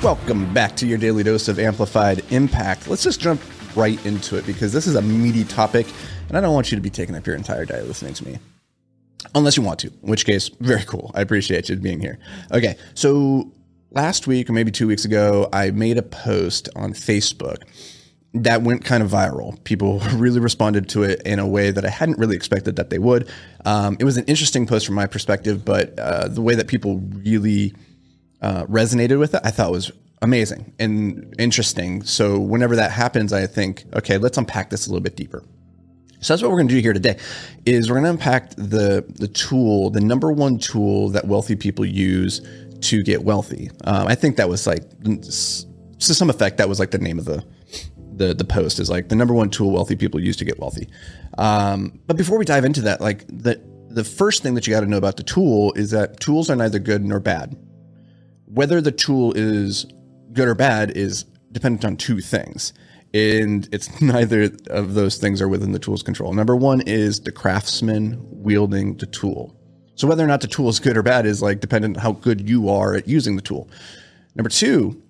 Welcome back to your daily dose of amplified impact. Let's just jump right into it because this is a meaty topic and I don't want you to be taking up your entire day listening to me. Unless you want to, in which case, very cool. I appreciate you being here. Okay, so last week or maybe two weeks ago, I made a post on Facebook that went kind of viral. People really responded to it in a way that I hadn't really expected that they would. Um, it was an interesting post from my perspective, but uh, the way that people really uh, resonated with it, I thought was amazing and interesting. So whenever that happens, I think, okay, let's unpack this a little bit deeper. So that's what we're going to do here today is we're going to unpack the the tool, the number one tool that wealthy people use to get wealthy. Um, I think that was like to some effect that was like the name of the the the post is like the number one tool wealthy people use to get wealthy. Um, but before we dive into that, like the the first thing that you got to know about the tool is that tools are neither good nor bad. Whether the tool is good or bad is dependent on two things and it's neither of those things are within the tool's control. Number one is the craftsman wielding the tool. So whether or not the tool is good or bad is like dependent on how good you are at using the tool. Number two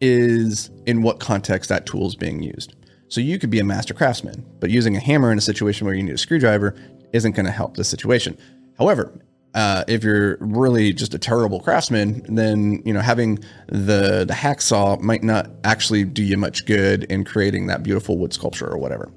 is in what context that tool is being used. So you could be a master craftsman, but using a hammer in a situation where you need a screwdriver isn't going to help the situation. However, uh, if you're really just a terrible craftsman, then you know having the the hacksaw might not actually do you much good in creating that beautiful wood sculpture or whatever.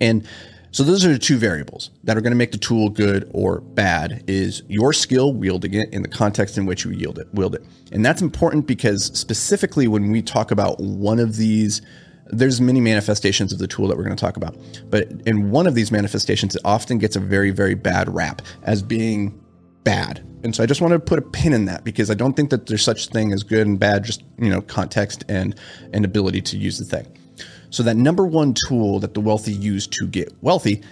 And so those are the two variables that are going to make the tool good or bad is your skill wielding it in the context in which you wield it, wield it. And that's important because specifically when we talk about one of these there's many manifestations of the tool that we're going to talk about. But in one of these manifestations, it often gets a very, very bad rap as being bad. And so I just want to put a pin in that because I don't think that there's such thing as good and bad, just, you know, context and, and ability to use the thing. So that number one tool that the wealthy use to get wealthy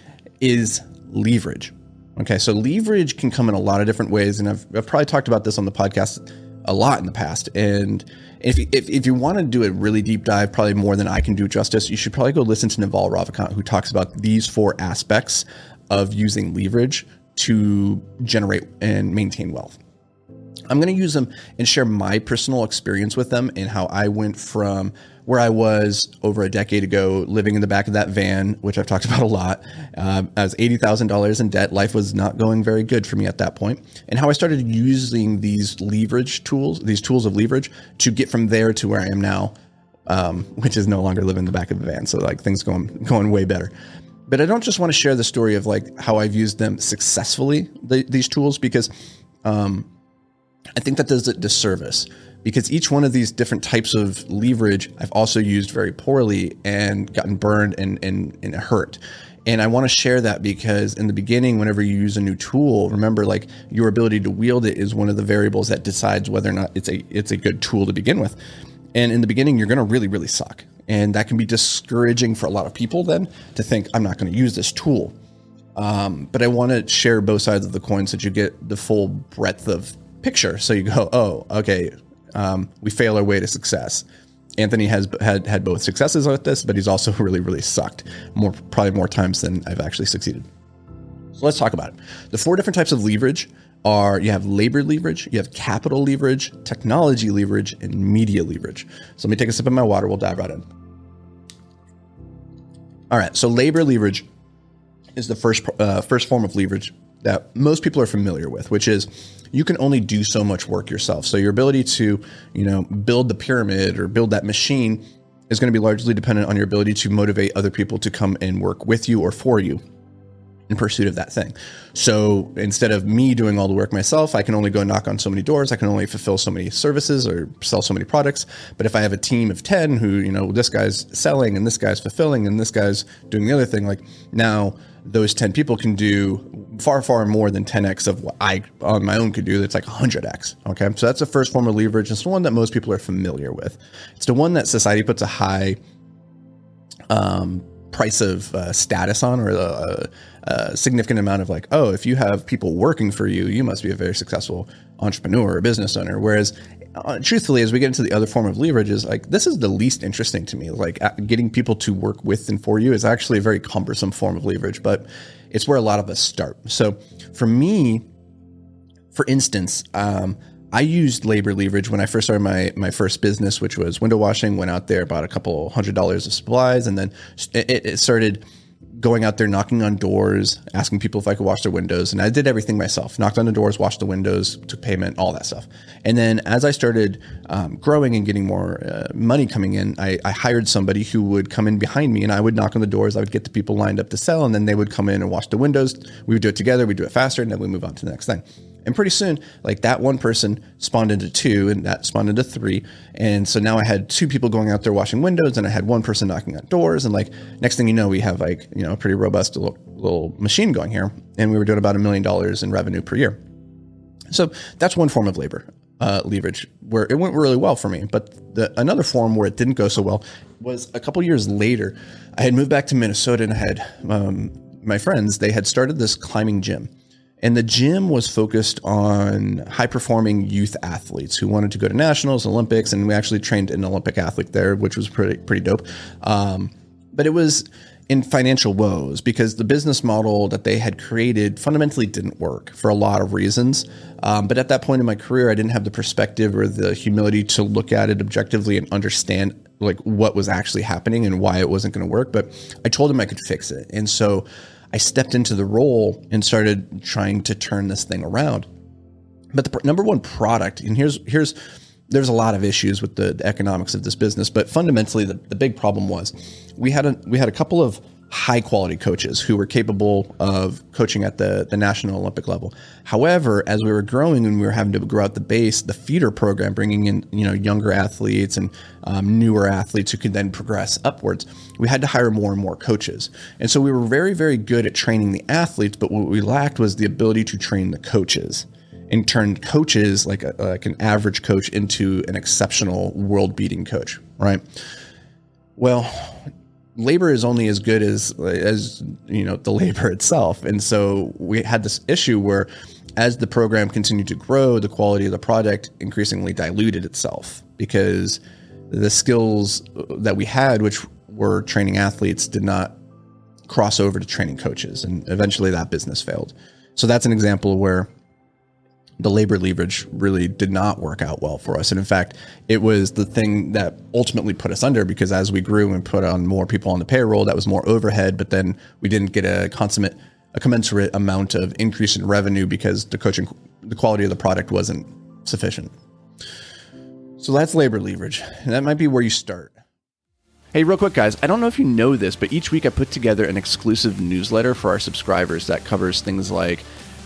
is leverage. Okay. So leverage can come in a lot of different ways. And I've, I've probably talked about this on the podcast a lot in the past. And if, if, if you want to do a really deep dive, probably more than I can do justice, you should probably go listen to Naval Ravikant, who talks about these four aspects of using leverage to generate and maintain wealth. I'm going to use them and share my personal experience with them and how I went from where I was over a decade ago, living in the back of that van, which I've talked about a lot. Uh, I was $80,000 in debt. Life was not going very good for me at that point. And how I started using these leverage tools, these tools of leverage, to get from there to where I am now, um, which is no longer living in the back of the van. So, like, things going, going way better but I don't just want to share the story of like how I've used them successfully, the, these tools, because um, I think that does a disservice. Because each one of these different types of leverage, I've also used very poorly and gotten burned and, and, and hurt. And I want to share that because in the beginning, whenever you use a new tool, remember like your ability to wield it is one of the variables that decides whether or not it's a it's a good tool to begin with. And in the beginning, you're going to really, really suck. And that can be discouraging for a lot of people then to think, I'm not going to use this tool. Um, but I want to share both sides of the coin so that you get the full breadth of picture. So you go, oh, okay, um, we fail our way to success. Anthony has had had both successes with this, but he's also really, really sucked more, probably more times than I've actually succeeded. So let's talk about it. The four different types of leverage are you have labor leverage, you have capital leverage, technology leverage, and media leverage. So let me take a sip of my water. We'll dive right in. All right. So labor leverage is the first uh, first form of leverage that most people are familiar with, which is you can only do so much work yourself. So your ability to, you know, build the pyramid or build that machine is going to be largely dependent on your ability to motivate other people to come and work with you or for you in pursuit of that thing. So instead of me doing all the work myself, I can only go knock on so many doors. I can only fulfill so many services or sell so many products. But if I have a team of 10 who, you know, this guy's selling and this guy's fulfilling and this guy's doing the other thing, like now those 10 people can do far, far more than 10x of what I on my own could do. That's like 100x. Okay. So that's the first form of leverage. It's the one that most people are familiar with. It's the one that society puts a high um, price of uh, status on or a, a, significant amount of like, oh, if you have people working for you, you must be a very successful entrepreneur or business owner. Whereas, uh, truthfully, as we get into the other form of leverage, is like this is the least interesting to me. Like getting people to work with and for you is actually a very cumbersome form of leverage, but it's where a lot of us start. So, for me, for instance, um, I used labor leverage when I first started my my first business, which was window washing. Went out there, bought a couple hundred dollars of supplies, and then it, it started going out there, knocking on doors, asking people if I could wash their windows. And I did everything myself knocked on the doors, washed the windows, took payment, all that stuff. And then as I started um, growing and getting more uh, money coming in, I, I, hired somebody who would come in behind me and I would knock on the doors. I would get the people lined up to sell, and then they would come in and wash the windows. We would do it together, we'd do it faster, and then we move on to the next thing. And pretty soon, like that one person spawned into two, and that spawned into three. And so now I had two people going out there washing windows, and I had one person knocking on doors. And like next thing you know, we have like you know a pretty robust little, little machine going here, and we were doing about a million dollars in revenue per year. So that's one form of labor uh, leverage where it went really well for me. But the, another form where it didn't go so well was a couple years later. I had moved back to Minnesota and I had um, my friends. They had started this climbing gym and the gym was focused on high performing youth athletes who wanted to go to nationals, Olympics, and we actually trained an Olympic athlete there, which was pretty pretty dope. Um, but it was in financial woes because the business model that they had created fundamentally didn't work for a lot of reasons. Um, but at that point in my career, I didn't have the perspective or the humility to look at it objectively and understand like what was actually happening and why it wasn't going to work. But I told him I could fix it, and so I stepped into the role and started trying to turn this thing around. But the pr- number one product, and here's here's there's a lot of issues with the, the economics of this business, but fundamentally the, the big problem was we had a we had a couple of high quality coaches who were capable of coaching at the, the national Olympic level. However, as we were growing and we were having to grow out the base, the feeder program, bringing in you know younger athletes and um, newer athletes who could then progress upwards, we had to hire more and more coaches. And so we were very very good at training the athletes, but what we lacked was the ability to train the coaches and turn coaches like a, like an average coach into an exceptional world beating coach, right? Well, labor is only as good as as you know the labor itself. And so we had this issue where as the program continued to grow the quality of the product increasingly diluted itself because the skills that we had which were training athletes did not cross over to training coaches. And eventually that business failed. So that's an example where the labor leverage really did not work out well for us. And in fact, it was the thing that ultimately put us under because as we grew and put on more people on the payroll, that was more overhead, but then we didn't get a consummate, a commensurate amount of increase in revenue because the coaching, the quality of the product wasn't sufficient. So that's labor leverage. And that might be where you start. Hey, real quick, guys, I don't know if you know this, but each week I put together an exclusive newsletter for our subscribers that covers things like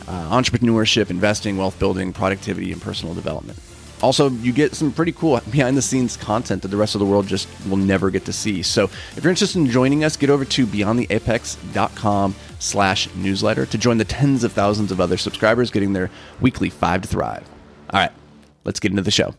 uh, entrepreneurship, investing, wealth building, productivity, and personal development. Also, you get some pretty cool behind the scenes content that the rest of the world just will never get to see. So if you're interested in joining us, get over to beyondtheapex.com slash newsletter to join the tens of thousands of other subscribers getting their weekly five to thrive. All right, let's get into the show.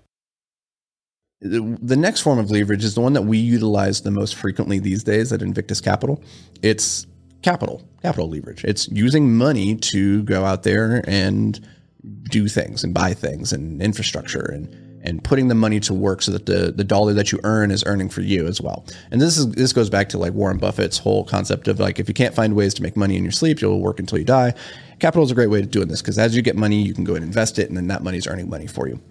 The next form of leverage is the one that we utilize the most frequently these days at Invictus Capital. It's capital, capital leverage. It's using money to go out there and do things and buy things and infrastructure and and putting the money to work so that the the dollar that you earn is earning for you as well. And this is this goes back to like Warren Buffett's whole concept of like if you can't find ways to make money in your sleep, you'll work until you die. Capital is a great way of doing this because as you get money, you can go and invest it, and then that money is earning money for you.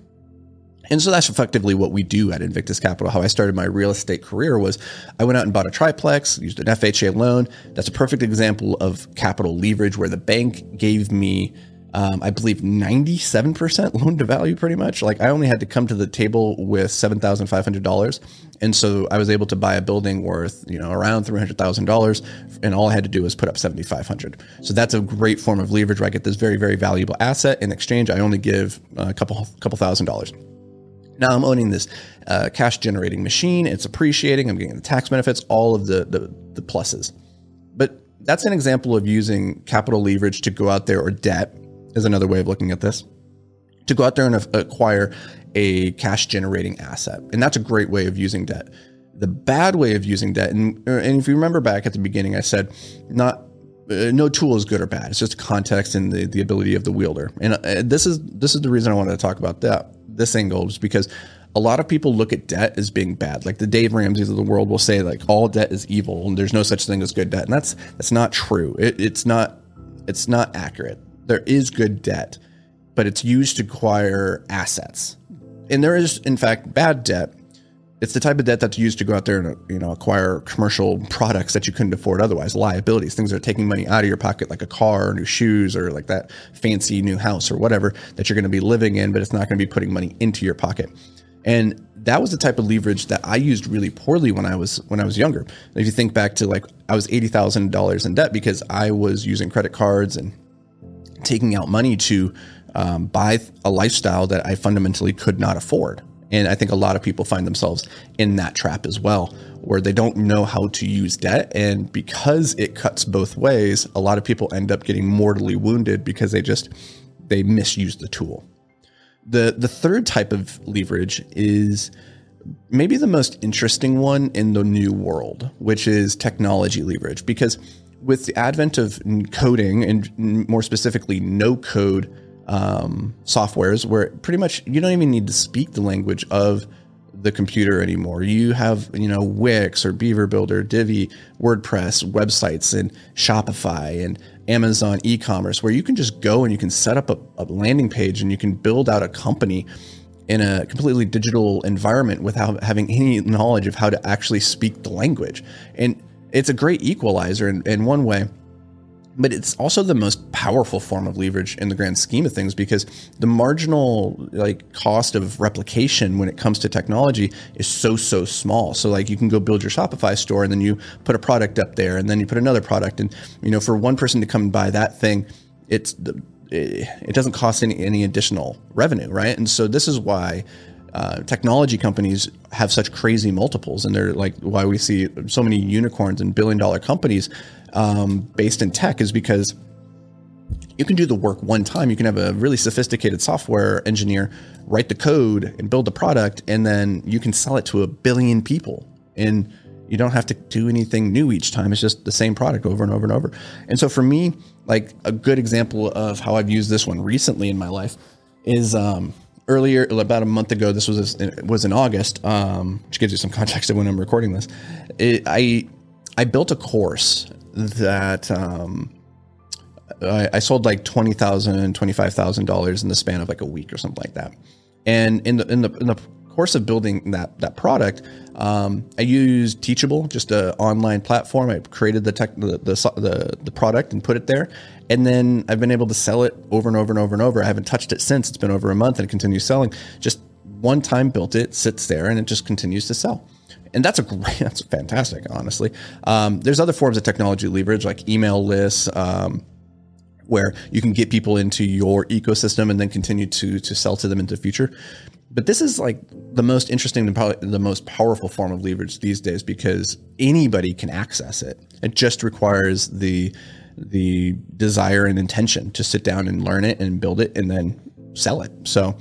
And so that's effectively what we do at Invictus Capital. How I started my real estate career was I went out and bought a triplex, used an FHA loan. That's a perfect example of capital leverage where the bank gave me, um, I believe, 97% loan to value pretty much. Like I only had to come to the table with $7,500. And so I was able to buy a building worth, you know, around $300,000. And all I had to do was put up 7,500. So that's a great form of leverage where I get this very, very valuable asset. In exchange, I only give a couple, couple thousand dollars. Now I'm owning this uh, cash generating machine. It's appreciating. I'm getting the tax benefits, all of the, the, the pluses. But that's an example of using capital leverage to go out there or debt is another way of looking at this to go out there and acquire a cash generating asset. And that's a great way of using debt. The bad way of using debt, and, and if you remember back at the beginning, I said not uh, no tool is good or bad. It's just context and the, the ability of the wielder. And uh, this is this is the reason I wanted to talk about that this angle is because a lot of people look at debt as being bad. Like the Dave Ramsey's of the world will say like all debt is evil and there's no such thing as good debt. And that's that's not true. It, it's not it's not accurate. There is good debt, but it's used to acquire assets. And there is in fact bad debt. It's the type of debt that's used to go out there and you know acquire commercial products that you couldn't afford otherwise, liabilities, things that are taking money out of your pocket, like a car, or new shoes, or like that fancy new house or whatever that you're going to be living in, but it's not going to be putting money into your pocket. And that was the type of leverage that I used really poorly when I was when I was younger. If you think back to like I was eighty thousand dollars in debt because I was using credit cards and taking out money to um, buy a lifestyle that I fundamentally could not afford. And I think a lot of people find themselves in that trap as well, where they don't know how to use debt. And because it cuts both ways, a lot of people end up getting mortally wounded because they just they misuse the tool. The the third type of leverage is maybe the most interesting one in the new world, which is technology leverage. Because with the advent of coding and more specifically no code um, softwares, where pretty much you don't even need to speak the language of the computer anymore. You have, you know, Wix or Beaver Builder, Divi, WordPress, websites, and Shopify and Amazon e-commerce where you can just go and you can set up a, a landing page and you can build out a company in a completely digital environment without having any knowledge of how to actually speak the language. And it's a great equalizer in, in one way but it's also the most powerful form of leverage in the grand scheme of things because the marginal like cost of replication when it comes to technology is so so small. So like you can go build your shopify store and then you put a product up there and then you put another product. And you know for one person to come and buy that thing it's it doesn't cost any any additional revenue right? And so this is why uh, technology companies have such crazy multiples, and they're like why we see so many unicorns and billion dollar companies um, based in tech is because you can do the work one time. You can have a really sophisticated software engineer write the code and build the product, and then you can sell it to a billion people. And you don't have to do anything new each time. It's just the same product over and over and over. And so for me, like a good example of how I've used this one recently in my life is um, earlier, about a month ago. This was was in August, um, which gives you some context of when I'm recording this. It, I I built a course that um, I, I, sold like twenty thousand, twenty five thousand dollars in the span of like a week or something like that. And in the in the in the course of building that that product, um, I used Teachable, just an online platform. I created the tech, the, the, the product and put it there, and then I've been able to sell it over and over and over and over. I haven't touched it since. It's been over a month and it continues selling. Just one time built it, sits there, and it just continues to sell and that's a great, that's fantastic, honestly. Um, there's other forms of technology leverage like email lists, um, where you can get people into your ecosystem and then continue to to sell to them into the future. But this is like the most interesting and probably the most powerful form of leverage these days because anybody can access it. It just requires the the desire and intention to sit down and learn it and build it and then sell it. So,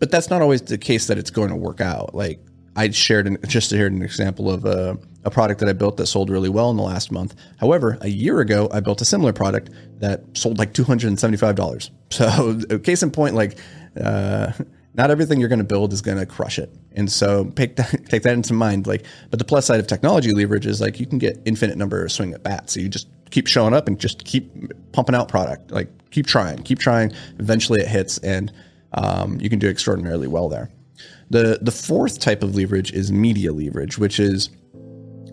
but that's not always the case that it's going to work out. Like I shared an, just shared an example of a, a, product that I built that sold really well in the last month. However, a year ago, I built a similar product that sold like two hundred and seventy five dollars. So, case in point, like. Uh, not everything you're going to build is going to crush it. And so take that, take that into mind. Like, but the plus side of technology leverage is like you can get infinite number of swing at bats. So you just keep showing up and just keep pumping out product. Like keep trying, keep trying. Eventually it hits and um, you can do extraordinarily well there. The the fourth type of leverage is media leverage, which is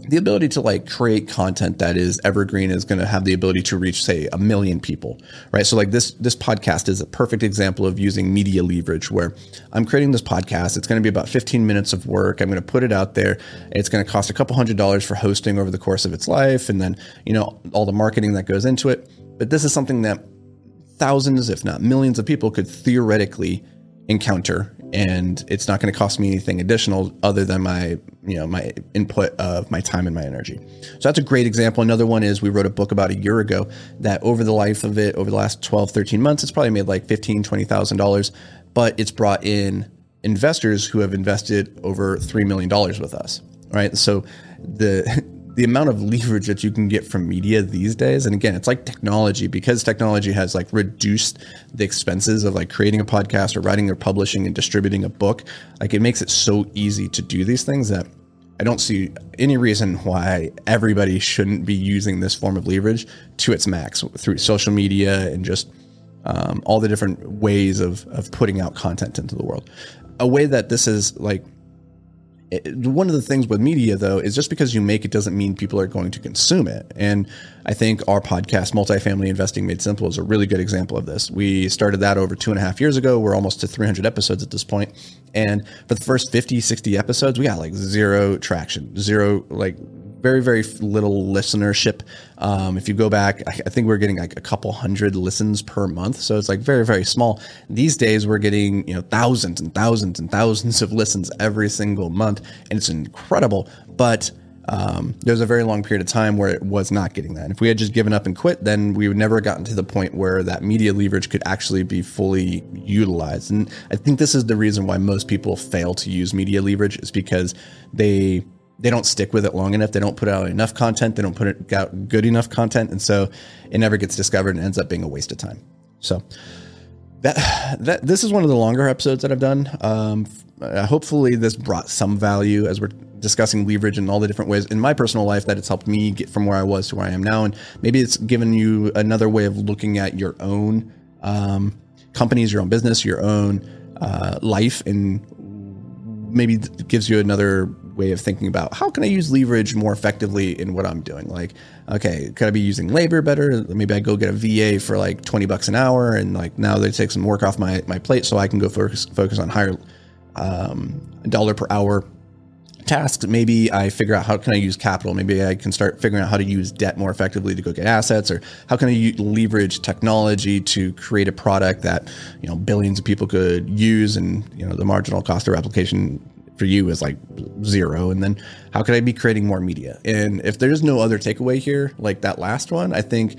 the ability to like create content that is evergreen is going to have the ability to reach say a million people right? So like this this podcast is a perfect example of using media leverage where i'm creating this podcast. It's going to be about 15 minutes of work. I'm going to put it out there. It's going to cost a couple hundred dollars for hosting over the course of its life and then you know all the marketing that goes into it. But this is something that thousands if not millions of people could theoretically encounter and it's not going to cost me anything additional other than my you know my input of my time and my energy. So that's a great example. Another one is we wrote a book about a year ago that over the life of it, over the last 12, 13 months, it's probably made like fifteen, twenty thousand dollars, but it's brought in investors who have invested over three million dollars with us. Right. So the the amount of leverage that you can get from media these days and again it's like technology because technology has like reduced the expenses of like creating a podcast or writing or publishing and distributing a book like it makes it so easy to do these things that I don't see any reason why everybody shouldn't be using this form of leverage to its max through social media and just um, all the different ways of, of putting out content into the world. A way that this is like one of the things with media though is just because you make it doesn't mean people are going to consume it. And i think our podcast multifamily investing made simple is a really good example of this. We started that over two and a half years ago. We're almost to 300 episodes at this point. And for the first 50 60 episodes we got like zero traction zero like very very little listenership. Um, if you go back, I, I think we're getting like a couple hundred listens per month, so it's like very very small. These days we're getting you know thousands and thousands and thousands of listens every single month, and it's incredible. But um, there's a very long period of time where it was not getting that. And if we had just given up and quit, then we would never have gotten to the point where that media leverage could actually be fully utilized. And I think this is the reason why most people fail to use media leverage is because they they don't stick with it long enough. They don't put out enough content. They don't put out good enough content, and so it never gets discovered and ends up being a waste of time. So that that this is one of the longer episodes that I've done. Um, hopefully, this brought some value as we're discussing leverage and all the different ways in my personal life that it's helped me get from where I was to where I am now, and maybe it's given you another way of looking at your own um, companies, your own business, your own uh, life, and maybe gives you another way of thinking about how can I use leverage more effectively in what I'm doing. Like, okay, could I be using labor better? Maybe I go get a VA for like 20 bucks an hour and like now they take some work off my, my plate so I can go focus, focus on higher um, dollar per hour tasks. Maybe I figure out how can I use capital. Maybe I can start figuring out how to use debt more effectively to go get assets, or how can I leverage technology to create a product that you know billions of people could use, and you know the marginal cost of replication for you is like zero. And then how could I be creating more media? And if there's no other takeaway here, like that last one, I think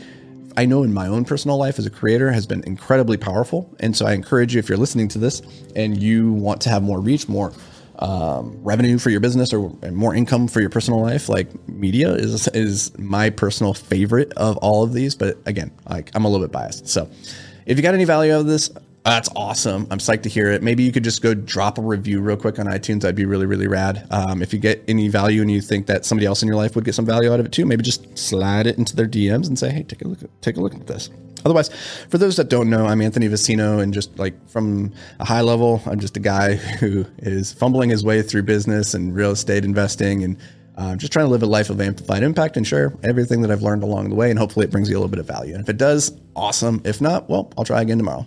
I know in my own personal life as a creator has been incredibly powerful. And so I encourage you, if you're listening to this and you want to have more reach, more um, revenue for your business or more income for your personal life, like media is is my personal favorite of all of these. But again, like I'm a little bit biased. So if you got any value out of this, that's awesome. I'm psyched to hear it. Maybe you could just go drop a review real quick on iTunes. That'd be really, really rad. Um, if you get any value and you think that somebody else in your life would get some value out of it too, maybe just slide it into their DMs and say, "Hey, take a look. At, take a look at this." Otherwise, for those that don't know, I'm Anthony Vicino, and just like from a high level, I'm just a guy who is fumbling his way through business and real estate investing and uh, just trying to live a life of amplified impact and share everything that I've learned along the way. And hopefully, it brings you a little bit of value. And if it does, awesome. If not, well, I'll try again tomorrow.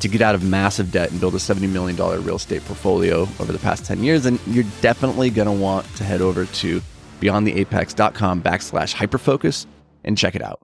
to get out of massive debt and build a $70 million real estate portfolio over the past 10 years, then you're definitely going to want to head over to beyondtheapex.com backslash hyperfocus and check it out.